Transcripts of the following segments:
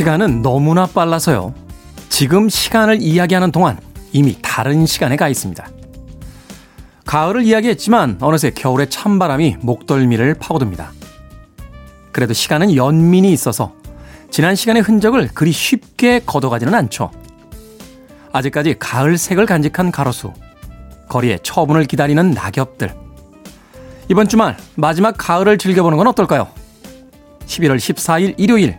시간은 너무나 빨라서요. 지금 시간을 이야기하는 동안 이미 다른 시간에 가 있습니다. 가을을 이야기했지만 어느새 겨울의 찬바람이 목덜미를 파고듭니다. 그래도 시간은 연민이 있어서 지난 시간의 흔적을 그리 쉽게 걷어가지는 않죠. 아직까지 가을색을 간직한 가로수, 거리에 처분을 기다리는 낙엽들. 이번 주말 마지막 가을을 즐겨보는 건 어떨까요? 11월 14일 일요일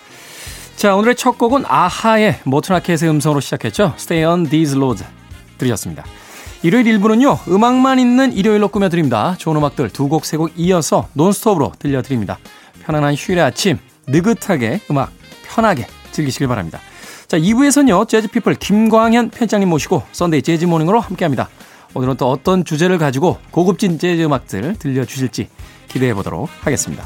자 오늘의 첫 곡은 아하의 모튼 하켓의 음성으로 시작했죠. Stay on these roads 들으셨습니다. 일요일 1부는요 음악만 있는 일요일로 꾸며드립니다. 좋은 음악들 두 곡 세 곡 이어서 논스톱으로 들려드립니다. 편안한 휴일의 아침 느긋하게 음악 편하게 즐기시길 바랍니다. 자 2부에서는요 재즈피플 김광현 편집장님 모시고 Sunday Jazz Morning으로 함께 합니다. 오늘은 또 어떤 주제를 가지고 고급진 재즈 음악들 들려주실지 기대해 보도록 하겠습니다.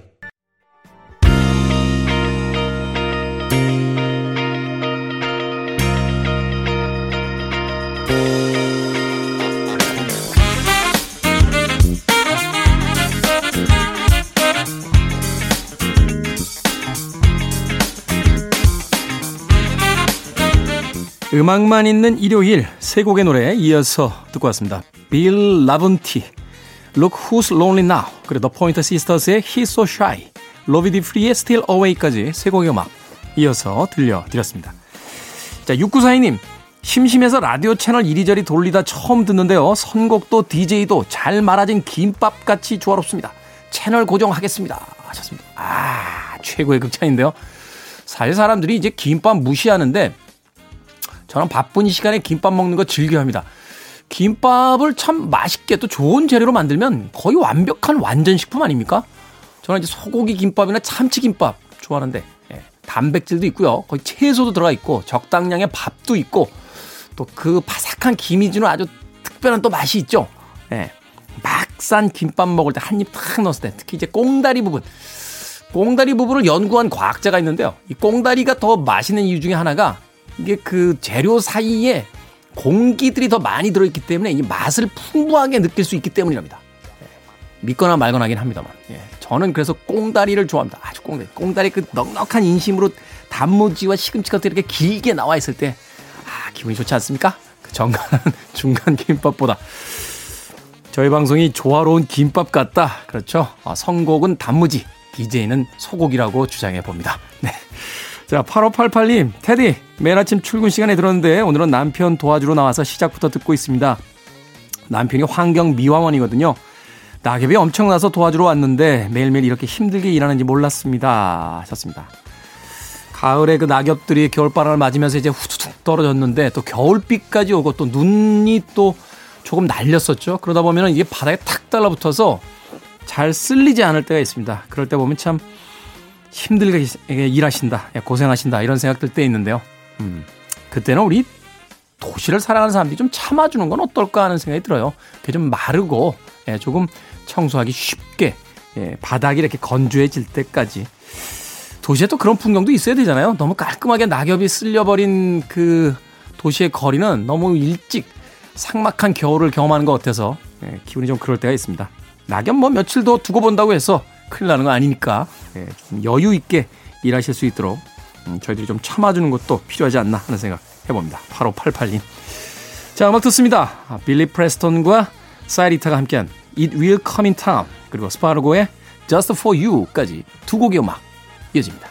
음악만 있는 일요일 세 곡의 노래 이어서 듣고 왔습니다. 빌 라븐티, Look Who's Lonely Now, 그리고 The Pointer Sisters의 He's So Shy, 로비디 프리의 Still Away까지 세 곡의 음악 이어서 들려드렸습니다. 자, 6942님, 심심해서 라디오 채널 이리저리 돌리다 처음 듣는데요. 선곡도 DJ도 잘 말아진 김밥같이 조화롭습니다. 채널 고정하겠습니다. 하셨습니다. 아, 최고의 극찬인데요. 사실 사람들이 이제 김밥 무시하는데 저는 바쁜 이 시간에 김밥 먹는 거 즐겨합니다. 김밥을 참 맛있게 또 좋은 재료로 만들면 거의 완벽한 완전 식품 아닙니까? 저는 이제 소고기 김밥이나 참치 김밥 좋아하는데 예, 단백질도 있고요. 거의 채소도 들어가 있고 적당량의 밥도 있고 또 그 바삭한 김이 주는 아주 특별한 또 맛이 있죠. 예, 막산 김밥 먹을 때 한 입 탁 넣었을 때 특히 이제 꽁다리 부분 꽁다리 부분을 연구한 과학자가 있는데요. 이 꽁다리가 더 맛있는 이유 중에 하나가 이게 그 재료 사이에 공기들이 더 많이 들어있기 때문에 이 맛을 풍부하게 느낄 수 있기 때문이랍니다. 예. 믿거나 말거나 하긴 합니다만. 예. 저는 그래서 꽁다리를 좋아합니다. 아주 꽁다리. 꽁다리 그 넉넉한 인심으로 단무지와 시금치가 이렇게 길게 나와 있을 때, 아, 기분이 좋지 않습니까? 그 정간, 중간 김밥보다. 저희 방송이 조화로운 김밥 같다. 그렇죠. 아, 선곡은 단무지, DJ는 소고기라고 주장해 봅니다. 네. 자, 8588님, 테디, 매일 아침 출근 시간에 들었는데 오늘은 남편 도와주러 나와서 시작부터 듣고 있습니다. 남편이 환경 미화원이거든요. 낙엽이 엄청나서 도와주러 왔는데 매일매일 이렇게 힘들게 일하는지 몰랐습니다. 하셨습니다. 가을에 그 낙엽들이 겨울바람을 맞으면서 이제 후두둑 떨어졌는데 또 겨울비까지 오고 또 눈이 또 조금 날렸었죠. 그러다 보면 이게 바닥에 탁 달라붙어서 잘 쓸리지 않을 때가 있습니다. 그럴 때 보면 참 힘들게 일하신다, 예, 고생하신다 이런 생각 들 때 있는데요. 음, 그때는 우리 도시를 살아가는 사람들이 좀 참아주는 건 어떨까 하는 생각이 들어요. 그게 좀 마르고 예, 조금 청소하기 쉽게 예, 바닥이 이렇게 건조해질 때까지 도시에 또 그런 풍경도 있어야 되잖아요. 너무 깔끔하게 낙엽이 쓸려버린 그 도시의 거리는 너무 일찍 삭막한 겨울을 경험하는 것 같아서 예, 기분이 좀 그럴 때가 있습니다. 낙엽 뭐 며칠 더 두고 본다고 해서 큰일 나는 거 아니니까 예, 좀 여유 있게 일하실 수 있도록 음, 저희들이 좀 참아주는 것도 필요하지 않나 하는 생각 해봅니다. 8588님. 자, 음악 듣습니다. 아, 빌리 프레스톤과 사이리타가 함께한 It Will Come in Time 그리고 스파르고의 Just For You까지 두 곡의 음악 이어집니다.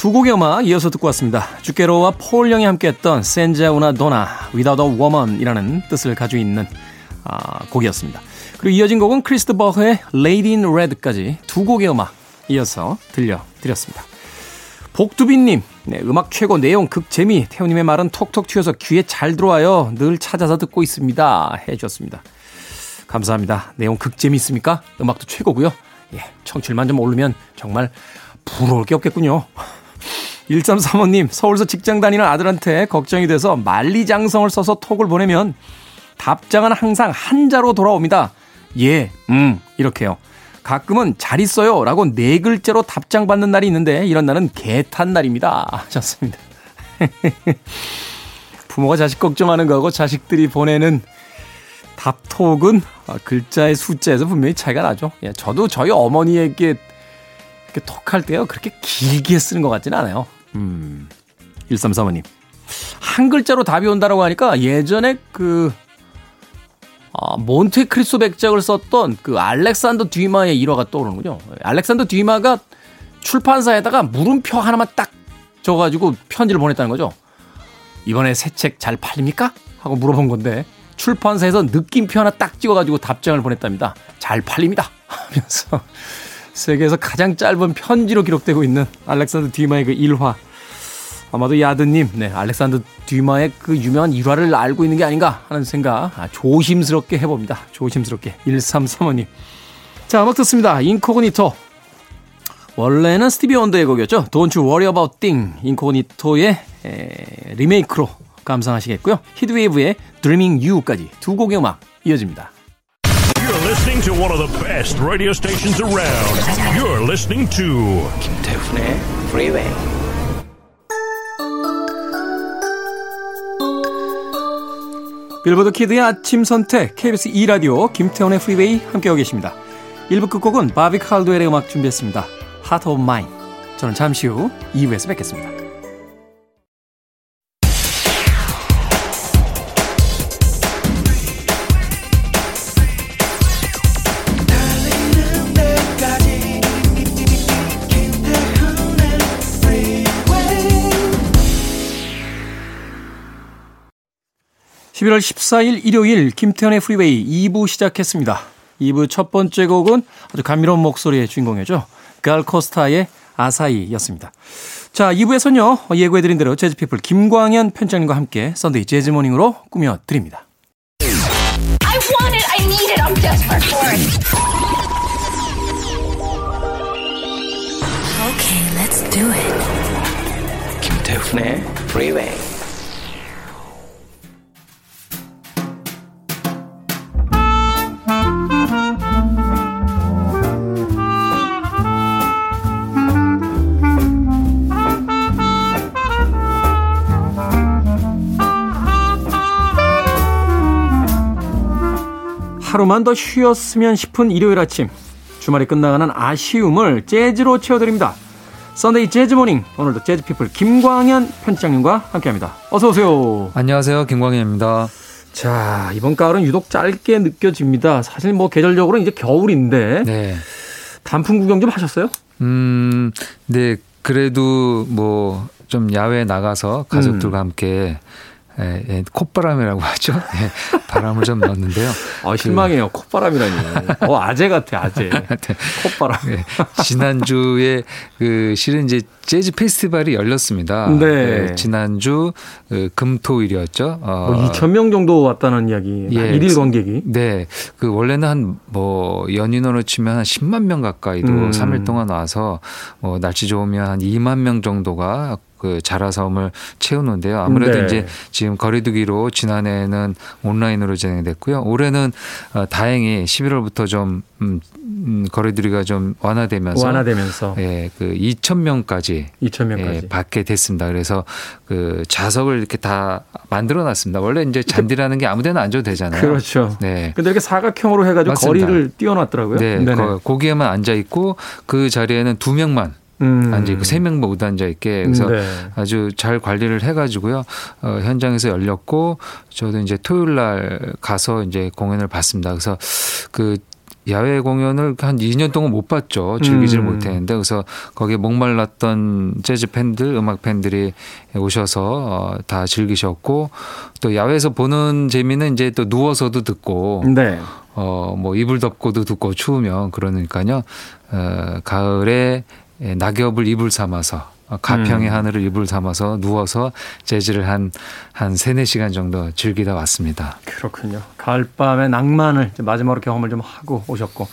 두 곡의 음악 이어서 듣고 왔습니다. 주케로와 폴 영이 함께했던 Senza una donna Without a Woman이라는 뜻을 가지고 있는 아, 곡이었습니다. 그리고 이어진 곡은 크리스 드 버그의 Lady in Red까지 두 곡의 음악 이어서 들려드렸습니다. 복두빈님, 네, 음악 최고, 내용 극 재미, 태훈님의 말은 톡톡 튀어서 귀에 잘 들어와요. 늘 찾아서 듣고 있습니다. 해주셨습니다. 감사합니다. 내용 극 재미 있습니까? 음악도 최고고요. 예, 청취율만 좀 오르면 정말 부러울 게 없겠군요. 1335님, 서울서 직장 다니는 아들한테 걱정이 돼서 만리장성을 써서 톡을 보내면 답장은 항상 한자로 돌아옵니다. 예, 음, 이렇게요. 가끔은 잘 있어요 라고 네 글자로 답장 받는 날이 있는데 이런 날은 개탄 날입니다. 하셨습니다. 부모가 자식 걱정하는 거하고 자식들이 보내는 답톡은 글자의 숫자에서 분명히 차이가 나죠. 예, 저도 저희 어머니에게 톡할 때요. 그렇게 길게 쓰는 것 같지는 않아요. 음. 1335님. 한 글자로 답이 온다라고 하니까 예전에 그, 어, 몬테크리스토 백작을 썼던 그 알렉산더 뒤마의 일화가 떠오르는군요. 알렉산더 뒤마가 출판사에다가 물음표 하나만 딱 줘가지고 편지를 보냈다는 거죠. 이번에 새 책 잘 팔립니까? 하고 물어본 건데 출판사에서 느낌표 하나 딱 찍어가지고 답장을 보냈답니다. 잘 팔립니다. 하면서 세계에서 가장 짧은 편지로 기록되고 있는 알렉산더 듀마의 그 일화. 아마도 야드님, 네, 알렉산더 듀마의 그 유명한 일화를 알고 있는 게 아닌가 하는 생각 아, 조심스럽게 해봅니다. 조심스럽게. 1335님. 자, 음악 듣습니다. 인코그니토. 원래는 스티비 원더의 곡이었죠. Don't you worry about thing. 인코그니토의 에, 리메이크로 감상하시겠고요. 히트웨이브의 Dreaming You까지 두 곡의 음악 이어집니다. Listening to one of the best radio stations around. You're listening to 김태훈의 Freeway. 빌보드 키드의 아침 선택 KBS 2 라디오 김태훈의 프리웨이 함께하고 계십니다. 1부 끝곡은 바비 칼도엘의 음악 준비했습니다. Heart of Mine. 저는 잠시 후 2부에서 뵙겠습니다. 11월 14일 일요일 김태현의 프리웨이 2부 시작했습니다. 2부 첫 번째 곡은 아주 감미로운 목소리의 주인공이죠. 갈 코스타의 Açaí였습니다. 자, 2부에서는요, 예고해드린 대로 재즈피플 김광현 편집장님과 함께 Sunday Jazz Morning으로 꾸며드립니다. I want it, I need it, I'm desperate for it. Okay, let's do it. 김태훈의 Freeway. 하루만 더 쉬었으면 싶은 일요일 아침. 주말이 끝나가는 아쉬움을 재즈로 채워드립니다. Sunday Jazz Morning. 오늘도 재즈 피플 김광현 편집장님과 함께 합니다. 어서 오세요. 안녕하세요. 김광현입니다. 자, 이번 가을은 유독 짧게 느껴집니다. 사실 뭐 계절적으로 이제 겨울인데. 네. 단풍 구경 좀 하셨어요? 음, 네. 그래도 뭐 좀 야외에 나가서 가족들과 음. 함께 예, 예, 콧바람이라고 하죠. 예, 바람을 좀 넣었는데요. 아, 실망해요. 그, 콧바람이라니. 어, 아재 같아, 아재. 네. 콧바람. 예, 지난주에 그 실은 이제 재즈 페스티벌이 열렸습니다. 네. 네 지난주 그 금토일이었죠. 어, 뭐 2천 명 정도 왔다는 이야기. 예, 1일 관객이. 네. 그 원래는 한 뭐 연인으로 치면 한 10만 명 가까이도 음. 3일 동안 와서 뭐 날씨 좋으면 한 2만 명 정도가 그 자라섬을 채우는데요. 아무래도 네. 이제 지금 거리두기로 지난해에는 온라인으로 진행됐고요. 올해는 어, 다행히 11월부터 좀 음, 음, 거리두기가 좀 완화되면서 완화되면서 예, 그 2천 명까지 2천 명까지 예, 받게 됐습니다. 그래서 그 자석을 이렇게 다 만들어 놨습니다. 원래 이제 잔디라는 게 아무데나 앉아도 되잖아요. 그렇죠. 네. 근데 이렇게 사각형으로 해 가지고 거리를 띄워 놨더라고요. 네. 거기에만 앉아 있고 그 자리에는 두 명만 음. 앉아 있고 세 명 모두 앉아 있게 그래서 네. 아주 잘 관리를 해가지고요 어, 현장에서 열렸고 저도 이제 토요일 날 가서 이제 공연을 봤습니다. 그래서 그 야외 공연을 한 2년 동안 못 봤죠. 즐기질 음. 못했는데 그래서 거기에 목말랐던 재즈 팬들, 음악 팬들이 오셔서 어, 다 즐기셨고 또 야외에서 보는 재미는 이제 또 누워서도 듣고 네. 어, 뭐 이불 덮고도 듣고 추우면 그러니까요. 어, 가을에 낙엽을 이불 삼아서 어, 가평의 음. 하늘을 이불 삼아서 누워서 재즈를 한, 한 세네 시간 정도 즐기다 왔습니다. 그렇군요. 가을밤의 낭만을 마지막으로 경험을 좀 하고 오셨고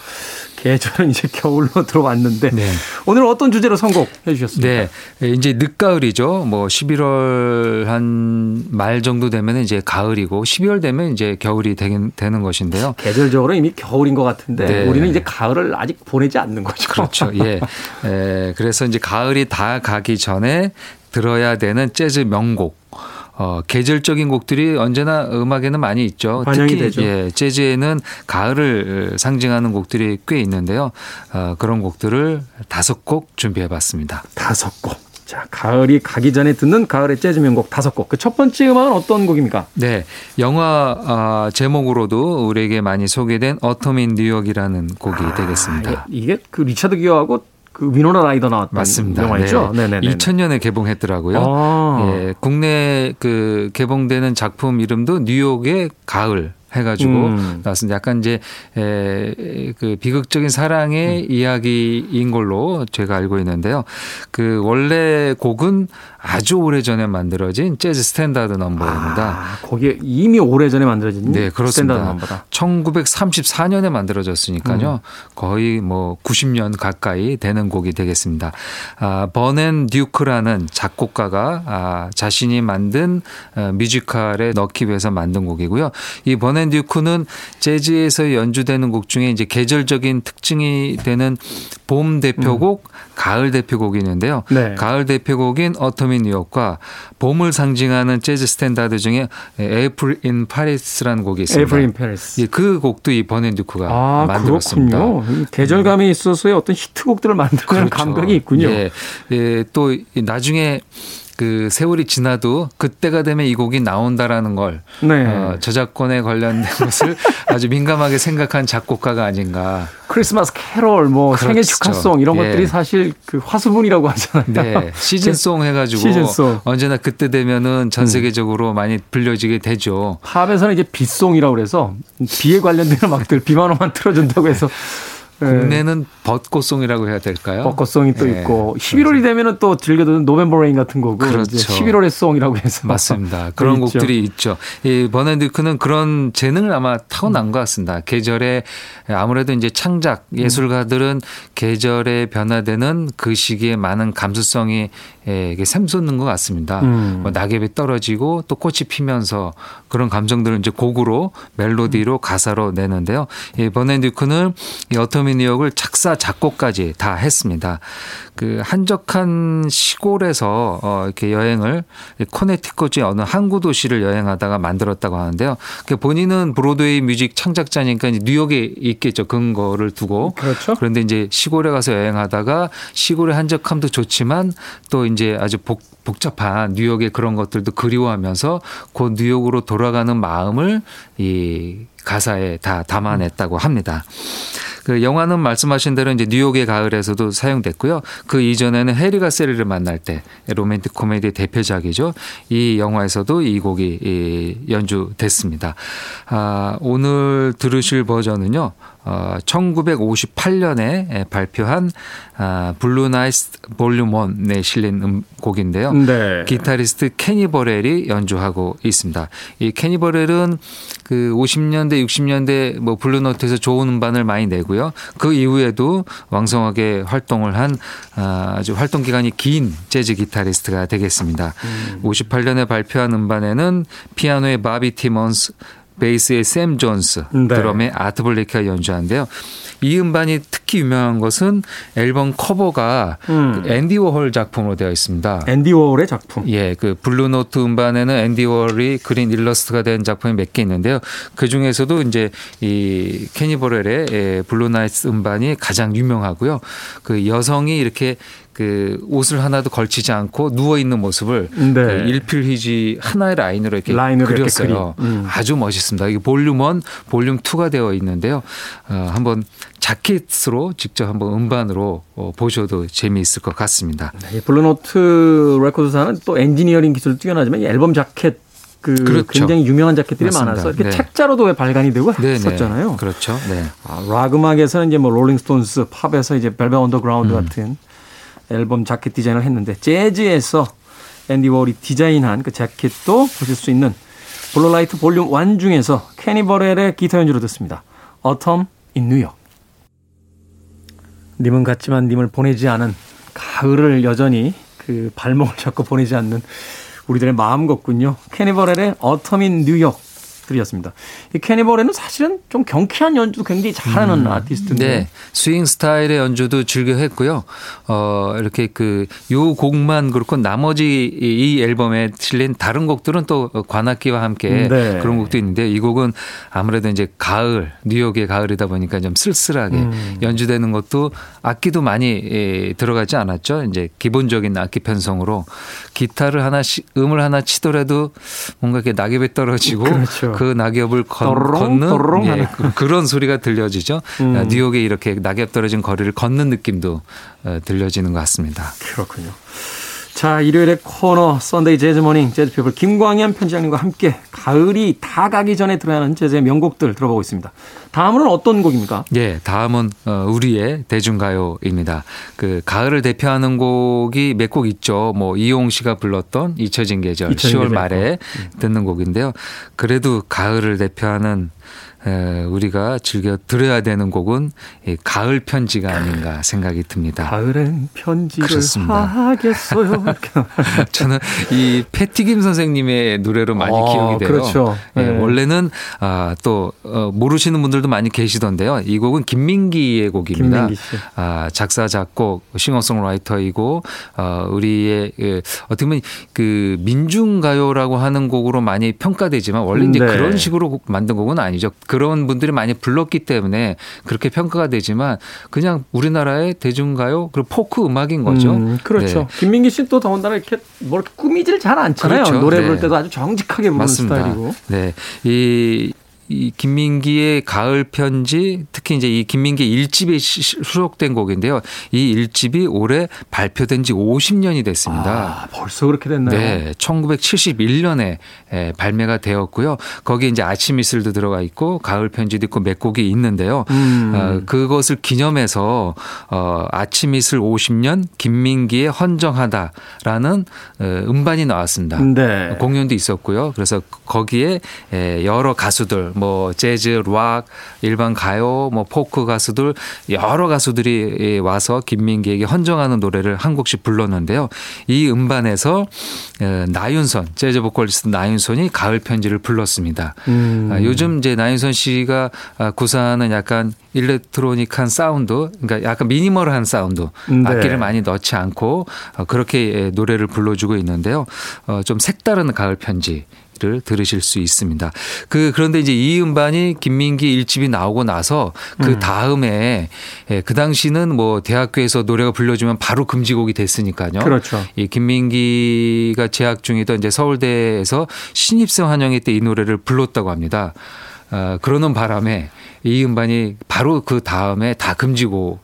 계절은 이제 겨울로 들어왔는데 네. 오늘 어떤 주제로 선곡해 주셨습니까? 네. 이제 늦가을이죠. 뭐 11월 한 말 정도 되면 이제 가을이고 12월 되면 이제 겨울이 되긴 되는 것인데요. 계절적으로 이미 겨울인 것 같은데 네. 우리는 이제 가을을 아직 보내지 않는 거죠. 그렇죠. 예. 에, 그래서 이제 가을이 다 가기 전에 들어야 되는 재즈 명곡. 어, 계절적인 곡들이 언제나 음악에는 많이 있죠. 특히 되죠. 예, 재즈에는 가을을 상징하는 곡들이 꽤 있는데요. 어, 그런 곡들을 다섯 곡 준비해 봤습니다. 다섯 곡. 자, 가을이 가기 전에 듣는 가을의 재즈 명곡 다섯 곡. 그 첫 번째 음악은 어떤 곡입니까? 네, 영화 아, 제목으로도 우리에게 많이 소개된 어텀 인 뉴욕이라는 곡이 되겠습니다. 아, 이게, 이게 그 리차드 기어하고 그 위노나 라이더 나왔던 맞습니다. 영화죠. 네. 네네네. 2000년에 개봉했더라고요. 아. 예, 국내 그 개봉되는 작품 이름도 뉴욕의 가을 해가지고 음. 나왔습니다. 약간 이제 에, 그 비극적인 사랑의 음. 이야기인 걸로 제가 알고 있는데요. 그 원래 곡은 아주 오래 전에 만들어진 재즈 스탠다드 넘버입니다. 아, 거기에 이미 오래 전에 만들어진 네, 스탠다드 그렇습니다. 넘버다. 1934년에 만들어졌으니까요. 음. 거의 뭐 90년 가까이 되는 곡이 되겠습니다. 아, 버논 듀크라는 작곡가가 아, 자신이 만든 어, 뮤지컬에 넣기 위해서 만든 곡이고요. 이 버논 듀크는 재즈에서 연주되는 곡 중에 이제 계절적인 특징이 되는 봄 대표곡, 가을 대표곡이 있는데요. 음. 네. 가을 대표곡인 Autumn in New York과 봄을 상징하는 재즈 스탠다드 중에 April in Paris라는 곡이 있습니다. April in Paris. 예, 그 곡도 이 버논 듀크가 아, 만들었습니다. 그렇군요. 이 계절감에 있어서의 어떤 히트곡들을 만들어내는 그렇죠. 감각이 있군요. 예, 예, 또 이- 나중에 그 세월이 지나도 그때가 되면 이 곡이 나온다라는 걸 네. 어, 저작권에 관련된 것을 아주 민감하게 생각한 작곡가가 아닌가. 크리스마스 캐롤, 뭐 그렇죠. 생일 축하송 이런 예. 것들이 사실 그 화수분이라고 하잖아요. 네, 시즌송 해가지고 시즌송. 언제나 그때 되면은 전 세계적으로 많이 불려지게 되죠. 팝에서는 이제 빗송이라고 그래서 비에 관련된 음악들 비만 오면 틀어준다고 해서 예, 국내는 벚꽃 song이라고 해야 될까요? 벚꽃 song이 또 예. 있고 11월이 되면은 또 즐겨 듣는 November Rain 같은 곡은 그렇죠. 이제 11월의 song이라고 해서 맞습니다. 그런 있죠. 곡들이 있죠. 이 버논 듀크는 그런 재능을 아마 타고난 것 같습니다. 계절에 아무래도 이제 창작 예술가들은 계절에 변화되는 그 시기에 많은 감수성이 예, 이게 샘솟는 것 같습니다. 음. 뭐 낙엽이 떨어지고 또 꽃이 피면서 그런 감정들을 이제 곡으로 멜로디로 가사로 내는데요. 이 버넨드크는 이 어터미니역을 작사 작곡까지 다 했습니다. 그 한적한 시골에서 어 이렇게 여행을 코네티컷의 어느 항구 도시를 여행하다가 만들었다고 하는데요. 그 본인은 브로드웨이 뮤직 창작자니까 뉴욕에 있겠죠. 근거를 두고. 그렇죠. 그런데 이제 시골에 가서 여행하다가 시골의 한적함도 좋지만 또 이제 아주 복, 복잡한 뉴욕의 그런 것들도 그리워하면서 그 뉴욕으로 돌아가는 마음을 이 가사에 다 담아냈다고 합니다. 그 영화는 말씀하신 대로 이제 뉴욕의 가을에서도 사용됐고요. 그 이전에는 해리가 샐리를 만날 때 로맨틱 코미디의 대표작이죠. 이 영화에서도 이 곡이 이 연주됐습니다. 아, 오늘 들으실 버전은요. 어, 1958년에 발표한 아, Blue Lights 볼륨 1에 실린 음, 곡인데요. 네. 기타리스트 케니 버렐이 연주하고 있습니다. 이 케니 버렐은 그 50년대, 60년대 뭐 블루노트에서 좋은 음반을 많이 내고요. 그 이후에도 왕성하게 활동을 한 아, 아주 활동 기간이 긴 재즈 기타리스트가 되겠습니다. 58년에 발표한 음반에는 피아노의 바비 티먼스 베이스의 샘 존스, 네. 드럼의 아트 블레이크가 연주하는데요. 이 음반이 특히 유명한 것은 앨범 커버가 음. 그 앤디 워홀 작품으로 되어 있습니다. 앤디 워홀의 작품. 예, 그 블루 노트 음반에는 앤디 워홀이 그린 일러스트가 된 작품이 몇 개 있는데요. 그 중에서도 이제 이 케니 버렐의 예, Blue Lights 음반이 가장 유명하고요. 그 여성이 이렇게 그 옷을 하나도 걸치지 않고 누워 있는 모습을 네. 그 일필휘지 하나의 라인으로 이렇게 라인으로 이렇게 그렸어요. 그린. 음. 아주 멋있습니다. 이게 볼륨 1, 볼륨 2가 되어 있는데요. 어, 한번 자켓으로 직접 한번 음반으로 어, 보셔도 재미있을 것 같습니다. 이 블루노트 레코드사는 또 엔지니어링 기술 뛰어나지만 이 앨범 자켓 그 그렇죠. 굉장히 유명한 자켓들이 맞습니다. 많아서 이렇게 네. 책자로도 왜 발간이 되고 네, 했었잖아요. 네. 그렇죠. 네. 아, 락 음악에서는 이제 뭐 롤링스톤스, 팝에서 이제 벨벳 언더그라운드 음. 같은 앨범 자켓 디자인을 했는데 재즈에서 앤디 워홀이 디자인한 그 자켓도 보실 수 있는 Blue Lights 볼륨 1 중에서 케니 버렐의 기타 연주로 듣습니다. Autumn in New York. 님은 갔지만 님을 보내지 않은 가을을 여전히 그 발목을 잡고 보내지 않는 우리들의 마음 같군요. 캐니버렐의 Autumn in New York 들이었습니다. 이 캐니버렐은 사실은 좀 경쾌한 연주도 굉장히 잘하는 아티스트인데 네. 스윙 스타일의 연주도 즐겨 했고요. 어, 이렇게 그 요 곡만 그렇고 나머지 이 앨범에 실린 다른 곡들은 또 관악기와 함께 네. 그런 곡도 있는데 이 곡은 아무래도 이제 가을, 뉴욕의 가을이다 보니까 좀 쓸쓸하게 음. 연주되는 것도 악기도 많이 예, 들어가지 않았죠. 이제 기본적인 악기 편성으로 기타를 하나 씩 음을 하나 치더라도 뭔가 이렇게 낙엽이 떨어지고 그렇죠. 그 낙엽을 건, 걷는 예. 그- 그런 소리가 들려지죠. 음. 아, 뉴욕에 이렇게 낙엽 떨어진 거리를 걷는 느낌도 어, 들려지는 것 같습니다. 그렇군요. 자, 일요일의 코너 Sunday Jazz Morning 재즈 피플 김광현 편집장님과 함께 가을이 다 가기 전에 들어야 하는 재즈의 명곡들 들어보고 있습니다. 다음은 어떤 곡입니까? 예, 다음은 어, 우리의 대중가요입니다. 그 가을을 대표하는 곡이 몇 곡 있죠. 뭐 이용 씨가 불렀던 잊혀진 계절, 잊혀진 10월 계절. 말에 듣는 곡인데요. 그래도 가을을 대표하는 에, 우리가 즐겨 들어야 되는 곡은 이 가을 편지가 아닌가 생각이 듭니다. 가을엔 편지를 그렇습니다. 하겠어요. 저는 이 패티김 선생님의 노래로 많이 어, 기억이 돼요. 그렇죠. 예, 네. 원래는 아, 또 어, 모르시는 분들도 많이 계시던데요. 이 곡은 김민기의 곡입니다. 김민기 씨. 아, 작사 작곡 싱어송라이터이고 어, 우리의 예, 어떻게 보면 그 민중 가요라고 하는 곡으로 많이 평가되지만 원래 이제 네. 그런 식으로 곡- 만든 곡은 아니죠. 그런 분들이 많이 불렀기 때문에 그렇게 평가가 되지만 그냥 우리나라의 대중가요 그리고 포크 음악인 거죠. 음, 그렇죠. 네. 김민기 씨또 더군다나 이렇게 뭐 이렇게 꾸미질 잘 않잖아요. 그렇죠. 노래 부를 네. 때도 아주 정직하게 부르는 맞습니다. 스타일이고. 네. 이, 이 김민기의 가을 편지 특히 이제 이 김민기 일집에 시- 수록된 곡인데요. 이 일집이 올해 발표된 지 50년이 됐습니다. 아, 벌써 그렇게 됐나요? 네, 1971년에 발매가 되었고요. 거기에 이제 아침 이슬도 들어가 있고 가을 편지도 있고 몇 곡이 있는데요. 음. 어, 그것을 기념해서 어, 아침 이슬 50년 김민기의 헌정하다라는 어, 음반이 나왔습니다. 네. 공연도 있었고요. 그래서 거기에 에, 여러 가수들, 뭐 재즈, 락, 일반 가요, 뭐 포크 가수들 여러 가수들이 예, 와서 김민기에게 헌정하는 노래를 한 곡씩 불렀는데요. 이 음반에서 에, 나윤선 재즈 보컬리스트 나윤선이 가을 편지를 불렀습니다. 음. 아, 요즘 이제 나윤선 씨가 아, 구사하는 약간 electronic한 사운드, 그러니까 약간 minimal한 사운드, 네. 악기를 많이 넣지 않고 어, 그렇게 예, 노래를 불러주고 있는데요. 어, 좀 색다른 가을 편지. 를 들으실 수 있습니다. 그 그런데 이제 이 음반이 김민기 일집이 나오고 나서 그 음. 다음에 예, 그 당시는 뭐 대학교에서 노래가 불려주면 바로 금지곡이 됐으니까요. 그렇죠. 이 김민기가 재학 중이던 이제 서울대에서 신입생 환영회 때 이 노래를 불렀다고 합니다. 어, 그러는 바람에 이 음반이 바로 그 다음에 다 금지고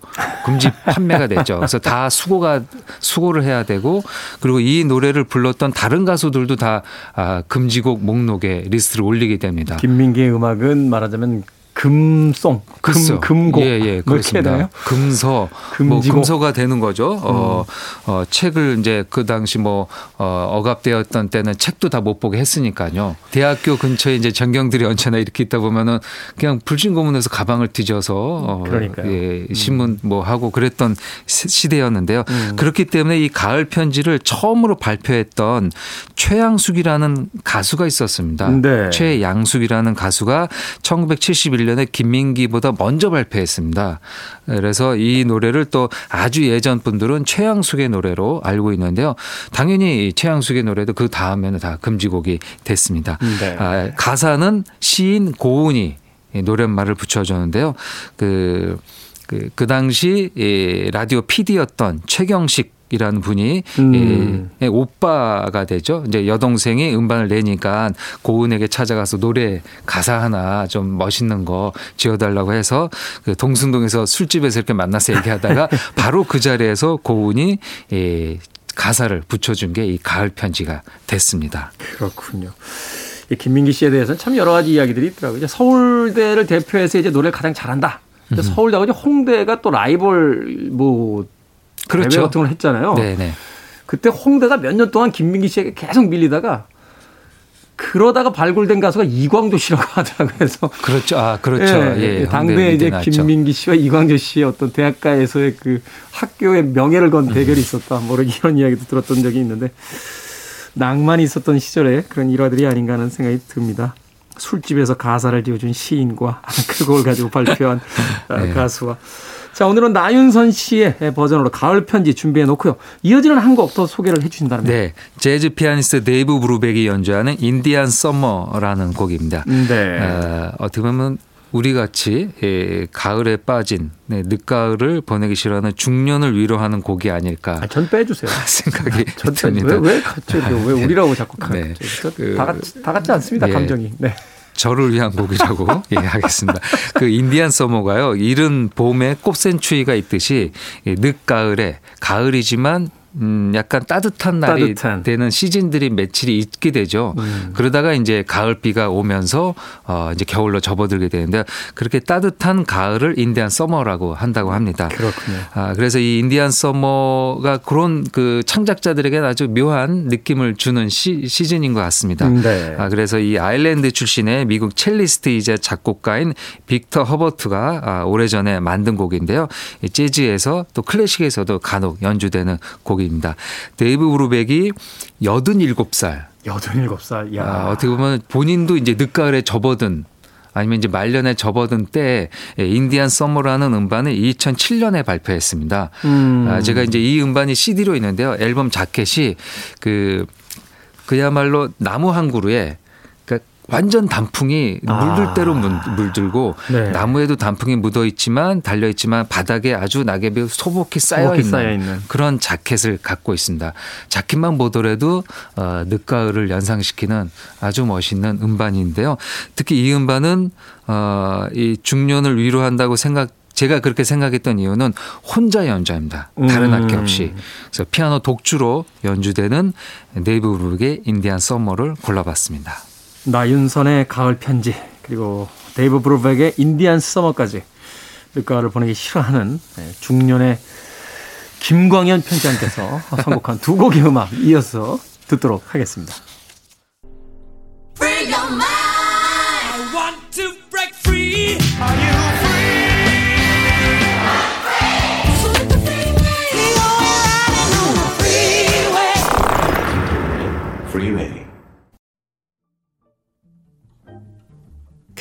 금지 판매가 됐죠. 그래서 다 수고가 수고를 해야 되고 그리고 이 노래를 불렀던 다른 가수들도 다 아, 금지곡 목록에 리스트를 올리게 됩니다. 김민기의 음악은 말하자면 금송, 금, 글쎄요. 금곡 예, 예, 뭐 그렇습니다. 되나요? 금서, 뭐 금지곡. 음. 금서가 되는 거죠. 어, 어, 책을 이제 그 당시 뭐, 어, 억압되었던 때는 책도 다 못 보게 했으니까요. 대학교 근처에 이제 전경들이 언제나 이렇게 있다 보면은 그냥 불신고문에서 가방을 뒤져서 어, 그러니까요. 예, 신문 뭐 하고 그랬던 시- 시대였는데요. 음. 그렇기 때문에 이 가을 편지를 처음으로 발표했던 최양숙이라는 가수가 있었습니다. 네. 최양숙이라는 가수가 1971년 2007년에 김민기보다 먼저 발표했습니다. 그래서 이 노래를 또 아주 예전 분들은 최양숙의 노래로 알고 있는데요. 당연히 최양숙의 노래도 그 다음에는 다 금지곡이 됐습니다. 네. 아, 가사는 시인 고은이 노랫말을 붙여줬는데요. 그, 그, 그 당시 이 라디오 PD였던 최경식 이라는 분이 음. 예, 오빠가 되죠. 이제 여동생이 음반을 내니까 고은에게 찾아가서 노래 가사 하나 좀 멋있는 거 지어달라고 해서 그 동승동에서 술집에서 이렇게 만나서 얘기하다가 바로 그 자리에서 고은이 예, 가사를 붙여준 게 이 가을 편지가 됐습니다. 그렇군요. 이 김민기 씨에 대해서는 참 여러 가지 이야기들이 있더라고요. 이제 서울대를 대표해서 이제 노래를 가장 잘한다. 이제 홍대가 또 라이벌 뭐 그렇죠. 대회 같은 걸 했잖아요. 네네. 그때 홍대가 몇 년 동안 김민기 씨에게 계속 밀리다가 그러다가 발굴된 가수가 이광조 씨라고 하더라고요. 그래서 그렇죠. 아, 그렇죠. 예. 예, 당대 이제 나왔죠. 김민기 씨와 이광조 씨의 어떤 대학가에서의 그 학교의 명예를 건 대결이 있었다. 뭐 이런 이야기도 들었던 적이 있는데 낭만이 있었던 시절에 그런 일화들이 아닌가 하는 생각이 듭니다. 술집에서 가사를 지어준 시인과 그걸 가지고 발표한 아, 네. 가수와 자 오늘은 나윤선 씨의 버전으로 가을 편지 준비해 놓고요. 이어지는 한 곡 더 소개를 해 주신다면 네. 재즈 피아니스트 데이브 브루백이 연주하는 Indian Summer라는 곡입니다. 네. 어, 어떻게 보면 우리 같이 예, 가을에 빠진 네, 늦가을을 보내기 싫어하는 중년을 위로하는 곡이 아닐까 아, 전 빼주세요. 생각이 전 듭니다. 왜, 왜 갑자기 왜 우리라고 자꾸 가, 네. 그- 다, 같, 다 같지 않습니다 예. 감정이. 네. 저를 위한 곡이라고 얘기하겠습니다. 그 인디안 서머가요. 이른 봄에 꽃샘추위가 있듯이 이 늦가을에 가을이지만 음 약간 따뜻한 날이 따뜻한. 음. 되는 시즌들이 며칠이 있게 되죠. 그러다가 이제 가을비가 오면서 어 이제 겨울로 접어들게 되는데 그렇게 따뜻한 가을을 인디안 서머라고 한다고 합니다. 그렇군요. 아, 그래서 이 인디안 서머가 그런 그 창작자들에게 아주 묘한 느낌을 주는 시, 시즌인 것 같습니다. 네. 아, 그래서 이 아일랜드 출신의 미국 첼리스트이자 작곡가인 빅터 허버트가 아, 오래전에 만든 곡인데요. 이 재즈에서 또 클래식에서도 간혹 연주되는 곡 입니다. 데이브 브루백이 87살. 여든일곱 살. 야. 아, 어떻게 보면 본인도 이제 늦가을에 접어든 아니면 이제 말년에 접어든 때 Indian Summer라는 음반을 2007년에 발표했습니다. 음. 아, 제가 이제 이 음반이 CD로 있는데요. 앨범 자켓이 그 그야말로 나무 한 그루에 완전 단풍이 아. 물들 대로 물- 물들고 네. 나무에도 단풍이 묻어 있지만 달려 있지만 바닥에 아주 낙엽이 소복히 쌓여 소복히 있는, 쌓여 있는. 그런 자켓을 갖고 있습니다. 자켓만 보더라도 어, 늦가을을 연상시키는 아주 멋있는 음반인데요. 특히 이 음반은 어, 이 중년을 위로한다고 생각 제가 그렇게 생각했던 이유는 혼자 연주합니다. 다른 음. 악기 없이. 그래서 피아노 독주로 연주되는 데이브 브루백의 Indian Summer를 골라봤습니다. 나윤선의 가을 편지 그리고 데이브 브루백의 Indian Summer까지 늦가을을 보내기 싫어하는 네, 중년의 김광현 편집장께서 선곡한 두 곡의 음악 이어서 듣도록 하겠습니다.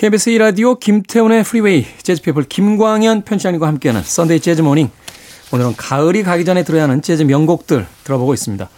KBS 2라디오 김태훈의 Freeway 재즈피플 김광현 편집장님과 함께하는 Sunday Jazz Morning 오늘은 가을이 가기 전에 들어야 하는 재즈 명곡들 들어보고 있습니다.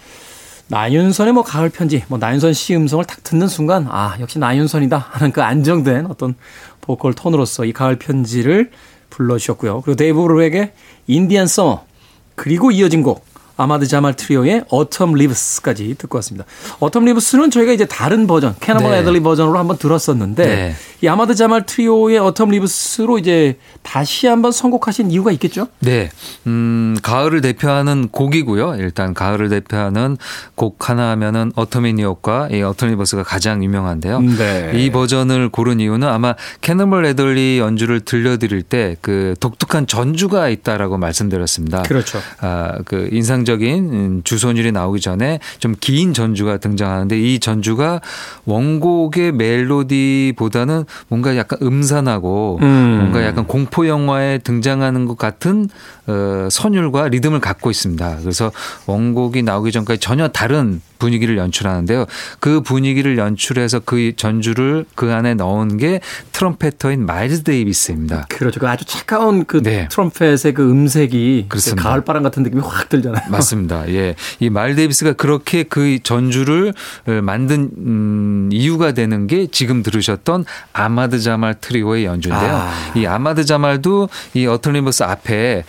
나윤선의 뭐 가을 편지, 뭐 나윤선 씨 음성을 딱 듣는 순간 아 역시 나윤선이다 하는 그 안정된 어떤 보컬 톤으로서 이 가을 편지를 불러주셨고요. 그리고 데이브 브루백의 Indian Summer 그리고 이어진 곡 아마드 자말 트리오의 Autumn Leaves까지 듣고 왔습니다. Autumn Leaves는 저희가 이제 다른 버전, 캐논볼 네. 애들리 버전으로 한번 들었었는데 네. 이 아마드 자말 트리오의 Autumn Leaves로 이제 다시 한번 선곡하신 이유가 있겠죠? 네. 음, 가을을 대표하는 곡이고요. 일단 가을을 대표하는 곡 하나 하면은 어터미니옥과 이 Autumn Leaves가 가장 유명한데요. 네. 이 버전을 고른 이유는 아마 캐논볼 애들리 연주를 들려드릴 때 그 독특한 전주가 있다라고 말씀드렸습니다. 그렇죠. 아, 그 인상적인 음, 주선율이 나오기 전에 좀 긴 전주가 등장하는데 이 전주가 원곡의 멜로디보다는 뭔가 약간 음산하고 음. 뭔가 약간 공포 영화에 등장하는 것 같은 어, 선율과 리듬을 갖고 있습니다. 그래서 원곡이 나오기 전까지 전혀 다른 분위기를 연출하는데요. 그 분위기를 연출해서 그 전주를 그 안에 넣은 게 트럼페터인 마일즈 데이비스입니다. 그렇죠. 그 아주 차가운 그 네. 트럼펫의 그 음색이 그렇습니다. 가을바람 같은 느낌이 확 들잖아요. 맞습니다. 예. 이 마일즈 데이비스가 그렇게 그 전주를 어, 만든 음, 이유가 되는 게 지금 들으셨던 아마드 자말 트리오의 연주인데요. 아. 이 아마드 자말도 이 Autumn Leaves 앞에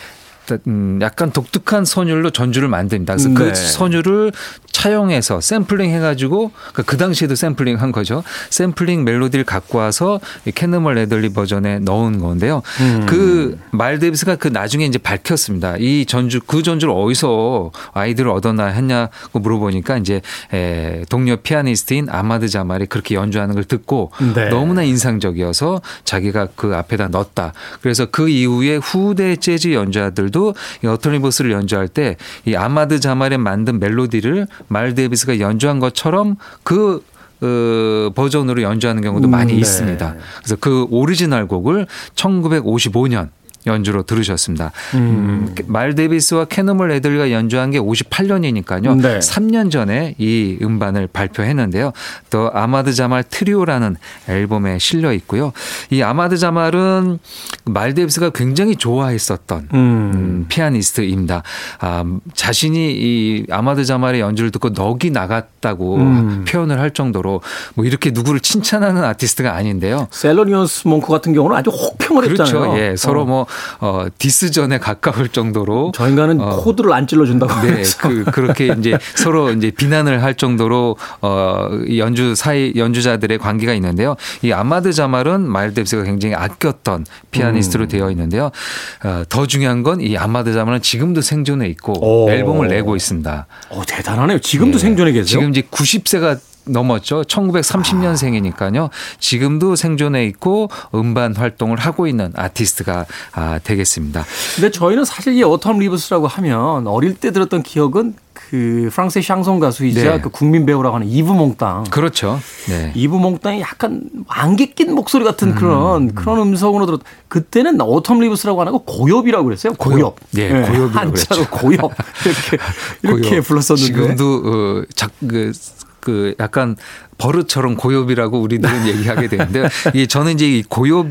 음, 약간 독특한 선율로 전주를 만듭니다. 그래서 네. 그 선율을 차용해서 샘플링 해가지고 그, 그 당시에도 샘플링 한 거죠. 샘플링 멜로디를 갖고 와서 이 캐논볼 애덜리 버전에 넣은 건데요. 음. 마일즈 데이비스가 그 나중에 이제 밝혔습니다. 이 전주 그 전주를 어디서 아이디어를 얻었나 했냐고 물어보니까 이제 에, 동료 피아니스트인 아마드 자말이 그렇게 연주하는 걸 듣고 네. 너무나 인상적이어서 자기가 그 앞에다 넣었다. 그래서 그 이후에 후대 재즈 연주자들도 이 Autumn Leaves를 연주할 때 이 아마드 자말이 만든 멜로디를 마일즈 데이비스가 연주한 것처럼 그 어, 버전으로 연주하는 경우도 음, 많이 네. 있습니다. 그래서 그 오리지널 곡을 1955년 연주로 들으셨습니다. 음, 마일즈 데이비스와 캐논볼 애덜리가 연주한 게 58년이니까요. 네. 3년 전에 이 음반을 발표했는데요. 또 아마드 자말 트리오라는 앨범에 실려 있고요. 이 아마드 자말은 마일즈 데이비스가 굉장히 좋아했었던 음. 음, 피아니스트입니다. 아, 자신이 이 아마드 자말의 연주를 듣고 넋이 나갔다고 음. 표현을 할 정도로 뭐 이렇게 누구를 칭찬하는 아티스트가 아닌데요. 셀로니어스 몽크 같은 경우는 아주 혹평을 그렇죠. 했잖아요. 예, 서로 어. 뭐 어, 디스전에 가까울 정도로 저 인간은 어, 코드를 안 찔러준다고 네. 그, 그렇게 이제 서로 이제 비난을 할 정도로 어, 이 연주 사이 연주자들의 관계가 있는데요. 이 아마드 자말은 마일 데비스가 굉장히 아꼈던 음. 피아니스트로 되어 있는데요. 어, 더 중요한 건 이 아마드 자말은 지금도 생존해 있고 오. 앨범을 내고 있습니다. 어, 대단하네요. 지금도 예. 생존해 계세요. 지금 이제 90세가 넘었죠. 1930년생이니까요. 지금도 생존해 있고 음반 활동을 하고 있는 아티스트가 아, 되겠습니다. 근데 저희는 사실 이 Autumn Leaves라고 하면 어릴 때 들었던 기억은 그 프랑스의 샹송 가수이자 네. 그 국민 배우라고 하는 이브 몽땅. 그렇죠. 네. 이브 몽땅이 약간 안개 낀 목소리 같은 그런 그런 음성으로 들었. 그때는 Autumn Leaves라고 안 하고 고엽이라고 그랬어요. 고엽. 예, 고엽이라고 한자로 그랬죠. 고엽 이렇게 이렇게 고엽. 불렀었는데. 지금도 어, 작, 그, 그 약간 버릇처럼 고엽이라고 우리들은 얘기하게 되는데요. 이게 저는 이제 이 고엽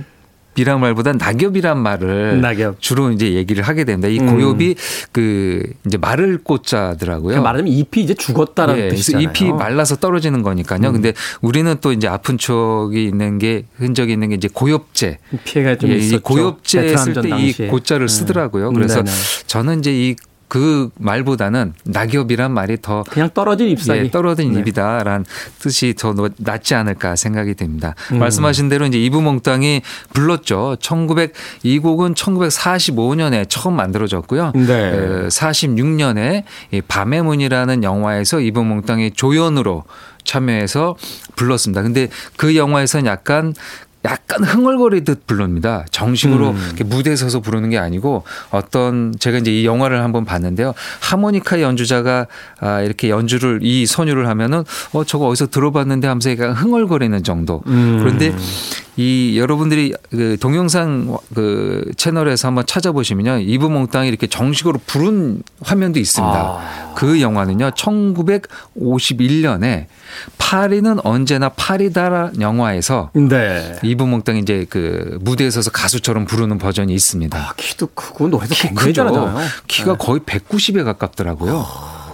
이란 말보다 낙엽이란 말을 낙엽. 주로 이제 얘기를 하게 됩니다. 이 음. 고엽이 그 이제 마를 꽃자더라고요. 말하자면 잎이 이제 죽었다라는 예, 뜻이잖아요. 잎이 말라서 떨어지는 거니까요. 근데 우리는 또 이제 아픈 추억이 있는 게 흔적이 있는 게 이제 고엽제. 피해가 좀 예, 있었죠. 이 고엽제 쓸 때 이. 고자를 네. 쓰더라고요. 그래서 네네. 저는 이제 이 그 말보다는 낙엽이란 말이 더 그냥 떨어진 잎사귀. 예, 떨어진 네. 입이다라는 뜻이 더 낫지 않을까 생각이 됩니다. 음. 말씀하신 대로 이제 이브몽땅이 불렀죠. 1900, 이 곡은 1945년에 처음 만들어졌고요. 네. 46년에 이 밤의 문이라는 영화에서 이브몽땅이 조연으로 참여해서 불렀습니다. 근데 그 영화에서는 약간 약간 흥얼거리듯 부릅니다. 정식으로 음. 무대에 서서 부르는 게 아니고 어떤 제가 이제 이 영화를 한번 봤는데요. 하모니카 연주자가 아 이렇게 연주를 이 선율을 하면은 어 저거 어디서 들어봤는데 하면서 약간 흥얼거리는 정도. 음. 그런데 이 여러분들이 그 동영상 그 채널에서 한번 찾아보시면요. 이브 몽땅이 이렇게 정식으로 부른 화면도 있습니다. 아. 그 영화는요. 1951년에 파리는 언제나 파리다 영화에서 네. 이브몽땅이 이제 그 무대에 서서 가수처럼 부르는 버전이 있습니다. 아, 키도 크고 노래도 키 크죠. 잘하잖아요. 키가 네. 거의 190에 가깝더라고요.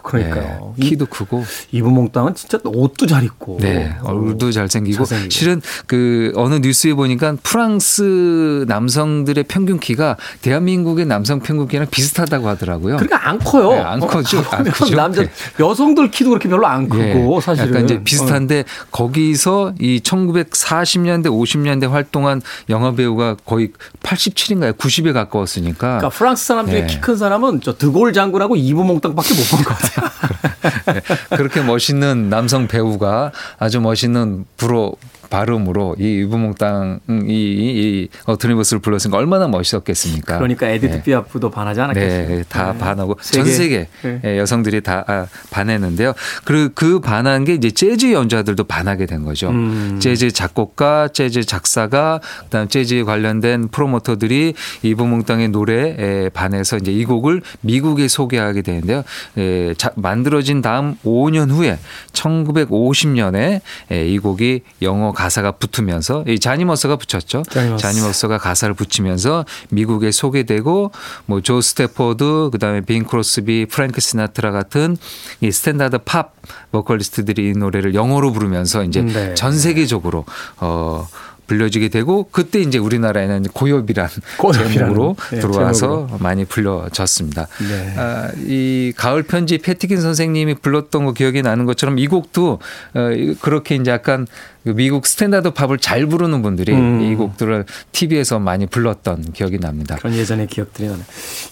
그러니까요. 네, 키도 크고. 이브몽땅은 진짜 옷도 잘 입고. 네, 얼굴도 잘생기고, 잘생기고. 실은 그 어느 뉴스에 보니까 프랑스 남성들의 평균 키가 대한민국의 남성 평균 키랑 비슷하다고 하더라고요. 그러니까 안 커요. 네, 안 커죠. 안 보면 크죠. 남자 네. 여성들 키도 그렇게 별로 안 크고 예, 사실은 약간 이제 비슷한데 거기서 이 1940년대 50년대 활동한 영화 배우가 거의 87인가요? 90에 가까웠으니까 그러니까 프랑스 사람 중에 네. 키큰 사람은 저 드골 장군하고 이브 몽땅밖에 못 본 것 같아요. 네, 그렇게 멋있는 남성 배우가 아주 멋있는 불어 발음으로 이 이브 몽땅이, 이 Autumn Leaves를 불렀으니까 얼마나 멋있었겠습니까? 그러니까 에디트 네. 피아프도 반하지 않았겠어요. 네, 다 네. 반하고 세계. 전 세계 네. 예, 여성들이 다 아, 반했는데요. 그리고 그 반한 게 이제 재즈 연주자들도 반하게 된 거죠. 음. 재즈 작곡가, 재즈 작사가, 그다음 재즈에 관련된 프로모터들이 이브 몽땅의 노래에 반해서 이제 이 곡을 미국에 소개하게 되는데요. 예, 자, 만들어진 다음 5년 후에 1950년에 예, 이 곡이 영어 가사가 붙으면서 이 자니 머서가 붙였죠. 자니 머서. 자니 머서가 가사를 붙이면서 미국에 소개되고 뭐 조 스태포드 그다음에 빙 크로스비, 프랭크 시나트라 같은 이 스탠다드 팝 보컬리스트들이 이 노래를 영어로 부르면서 이제 네. 전 세계적으로 어 불려지게 되고 그때 이제 우리나라에는 고엽이란 제목으로 네, 들어와서 많이 불려졌습니다. 네. 아, 이 가을 편지 패티김 선생님이 불렀던 거 기억이 나는 것처럼 이 곡도 어, 이- 그렇게 이제 약간 그 미국 스탠다드 팝을 잘 부르는 분들이 음. 이 곡들을 TV에서 많이 불렀던 기억이 납니다. 그런 예전의 기억들이 나네.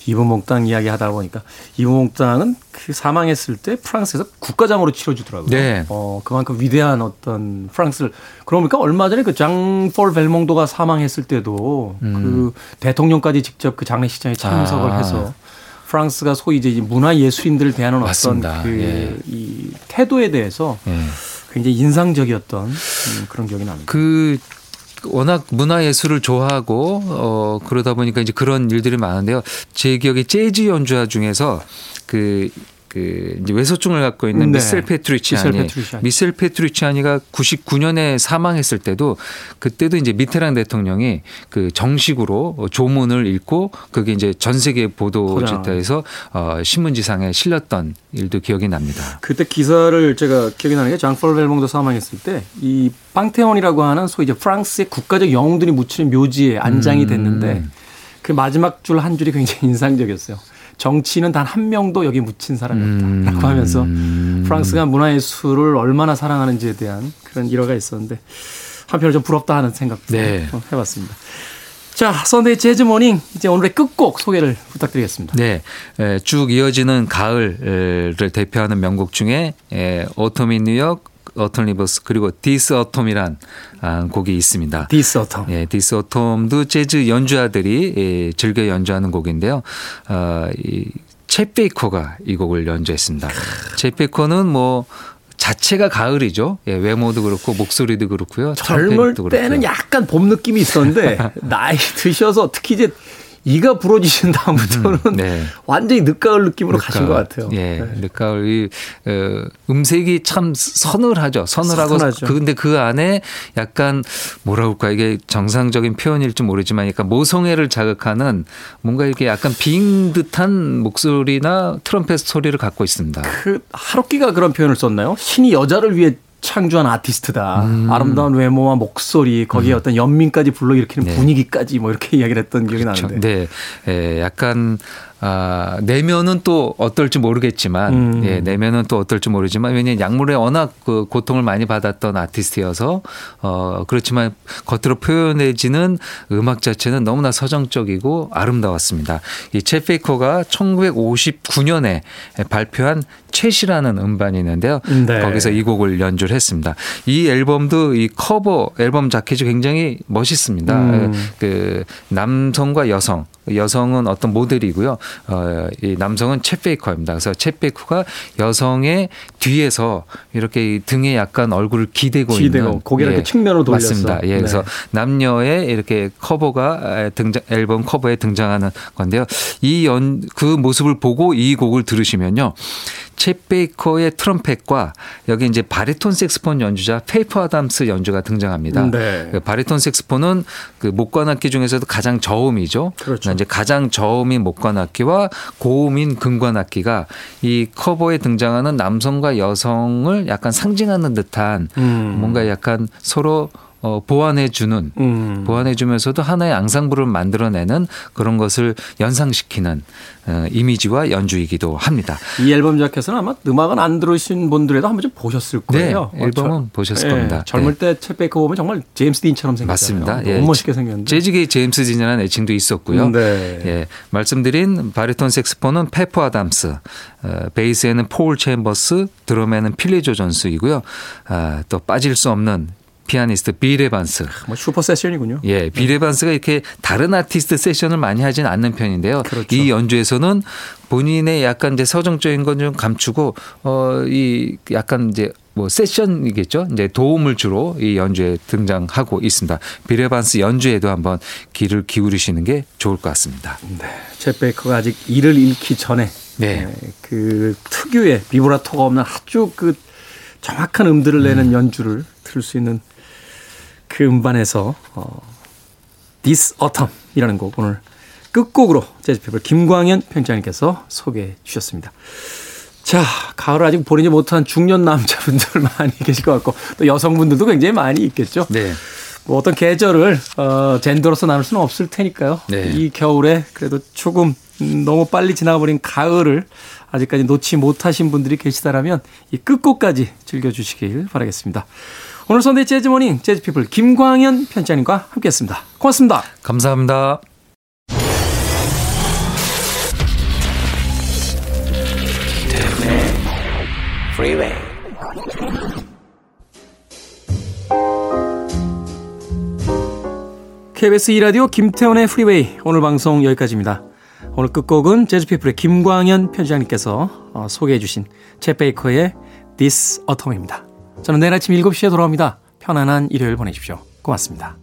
이브 몽땅 이야기 하다 보니까 이브 몽땅은 그 사망했을 때 프랑스에서 국가장으로 치러주더라고요. 네. 어, 그만큼 위대한 어떤 프랑스를 그러니까 얼마 전에 그 장폴 벨몽도가 사망했을 때도 그 대통령까지 직접 그 장례식장에 참석을 음. 아. 해서 프랑스가 소위 이제 문화 예술인들을 대하는 맞습니다. 어떤 그 예. 이 태도에 대해서 예. 굉장히 인상적이었던 음, 그런 기억이 납니다. 그 워낙 문화 예술을 좋아하고 어 그러다 보니까 이제 그런 일들이 많은데요. 제 기억에 재즈 연주자 중에서 그 그 이제 외소증을 갖고 있는 네. 미셀 미셀 페트리치아니. 미셀 페트리치아니가 99년에 사망했을 때도 그때도 이제 미테랑 대통령이 그 정식으로 조문을 읽고 그게 이제 전 세계 보도 지타에서 어 신문지상에 실렸던 일도 기억이 납니다. 그때 기사를 제가 기억이 나는 게 장폴 벨몽도 사망했을 때이 빵테온이라고 하는 소위 이제 프랑스의 국가적 영웅들이 묻히는 묘지에 안장이 됐는데 그 마지막 줄 한 줄이 굉장히 인상적이었어요. 정치인은 단 한 명도 여기 묻힌 사람이 없다라고 하면서 프랑스가 문화예술을 얼마나 사랑하는지에 대한 그런 일화가 있었는데 한편으로 좀 부럽다 하는 생각도 네. 좀 해봤습니다. 자, 선데이 재즈 모닝 이제 오늘의 끝곡 소개를 부탁드리겠습니다. 네, 에, 쭉 이어지는 가을을 대표하는 명곡 중에 에, Autumn in New York, Autumn Leaves 그리고 'Tis Autumn이란 아, 곡이 있습니다. 'Tis Autumn. 예, 'Tis Autumn도 재즈 연주자들이 예, 즐겨 연주하는 곡인데요. 어, 이챗 베이커가 이 곡을 연주했습니다. 챗 베이커는 뭐 자체가 가을이죠. 예, 외모도 그렇고 목소리도 그렇고요. 젊을 트럼펫도 그렇고요. 때는 약간 봄 느낌이 있었는데 나이 드셔서 특히 이제 이가 부러지신 다음부터는 네. 완전히 늦가을 느낌으로 가신 것 같아요. 예, 네. 늦가을 이 어, 음색이 참 서늘하죠. 서늘하고 서늘하죠. 그그 안에 약간 뭐라 그럴까 이게 정상적인 표현일지 모르지만 약간 모성애를 자극하는 뭔가 이렇게 약간 빙 듯한 목소리나 트럼펫 소리를 갖고 있습니다. 그 하루키가 그런 표현을 썼나요? 신이 여자를 위해 창조한 아티스트다. 음. 아름다운 외모와 목소리, 거기에 어떤 연민까지 불러일으키는 네. 분위기까지 뭐 이렇게 이야기를 했던 기억이 그렇죠. 나는데. 네, 예, 약간 아, 내면은 또 어떨지 모르겠지만, 음. 예, 내면은 또 어떨지 모르지만, 왜냐면 약물에 워낙 그 고통을 많이 받았던 아티스트여서, 어, 그렇지만 겉으로 표현해지는 음악 자체는 너무나 서정적이고 아름다웠습니다. 이챗 페이커가 1959년에 발표한 챗이라는 음반이 있는데요. 네. 거기서 이 곡을 연주를 했습니다. 이 앨범도 이 커버 앨범 자켓이 굉장히 멋있습니다. 음. 그 남성과 여성 여성은 어떤 모델이고요. 어, 이 남성은 챗 베이커입니다. 그래서 챗 베이커가 여성의 뒤에서 이렇게 이 등에 약간 얼굴을 기대고, 기대고 있는 고개를 이렇게 측면으로 돌려서. 맞습니다. 예, 그래서 네. 남녀의 이렇게 커버가 등장 앨범 커버에 등장하는 건데요. 이 연 그 모습을 보고 이 곡을 들으시면요. 쳇 베이커의 트럼펫과 여기 이제 바리톤 색스폰 연주자 페퍼 아담스 연주가 등장합니다. 네. 그 바리톤 색스폰은 그 목관 악기 중에서도 가장 저음이죠. 그렇죠. 이제 가장 저음인 목관 악기와 고음인 금관 악기가 이 커버에 등장하는 남성과 여성을 약간 상징하는 듯한 음. 뭔가 약간 서로 어, 보완해주는 음. 보완해주면서도 하나의 앙상블을 만들어내는 그런 것을 연상시키는 어, 이미지와 연주이기도 합니다. 이 앨범 자켓은 아마 음악은 안 들으신 분들에도 한 번쯤 보셨을 거예요. 네, 앨범은 어, 저- 보셨을 예, 겁니다. 젊을 네. 때챗 베이커 보면 정말 제임스 딘처럼 생겼잖아요. 맞습니다. 예. 멋있게 생겼는데. 재즈계의 제임스 딘이라는 애칭도 있었고요. 네. 예, 말씀드린 바리톤 색스폰은 페퍼 아담스, 어, 베이스에는 폴 챔버스, 드럼에는 필리 조 존스이고요. 아, 또 빠질 수 없는 피아니스트 빌 에반스. 뭐 슈퍼 세션이군요. 예, 빌 에반스가 이렇게 다른 아티스트 세션을 많이 하진 않는 편인데요. 그렇죠. 이 연주에서는 본인의 약간 이제 서정적인 건 좀 감추고 어이 약간 이제 뭐 세션이겠죠. 이제 도움을 주로 이 연주에 등장하고 있습니다. 빌 에반스 연주에도 한번 귀를 기울이시는 게 좋을 것 같습니다. 챗 베이커가 아직 일을 잃기 전에 네. 네, 그 특유의 비브라토가 없는 아주 그 정확한 음들을 내는 연주를 들을 수 있는 그 음반에서 어, This Autumn이라는 곡 오늘 끝곡으로 재즈피플 김광현 편집장님께서 소개해 주셨습니다. 자, 가을을 아직 보내지 못한 중년 남자분들 많이 계실 것 같고 또 여성분들도 굉장히 많이 있겠죠. 네. 뭐 어떤 계절을 어, 젠더로서 나눌 수는 없을 테니까요. 네. 이 겨울에 그래도 조금 음, 너무 빨리 지나버린 가을을 아직까지 놓지 못하신 분들이 계시다라면 이 끝곡까지 즐겨주시길 바라겠습니다. 오늘 선데이 재즈모닝 재즈피플 김광현 편집장님과 함께했습니다. 고맙습니다. 감사합니다. KBS 2라디오 김태훈의 프리웨이 오늘 방송 여기까지입니다. 오늘 끝곡은 재즈피플의 김광현 편집장님께서 어, 소개해 주신 챗 베이커의 This Autumn입니다. 저는 내일 아침 7시에 돌아옵니다. 편안한 일요일 보내십시오. 고맙습니다.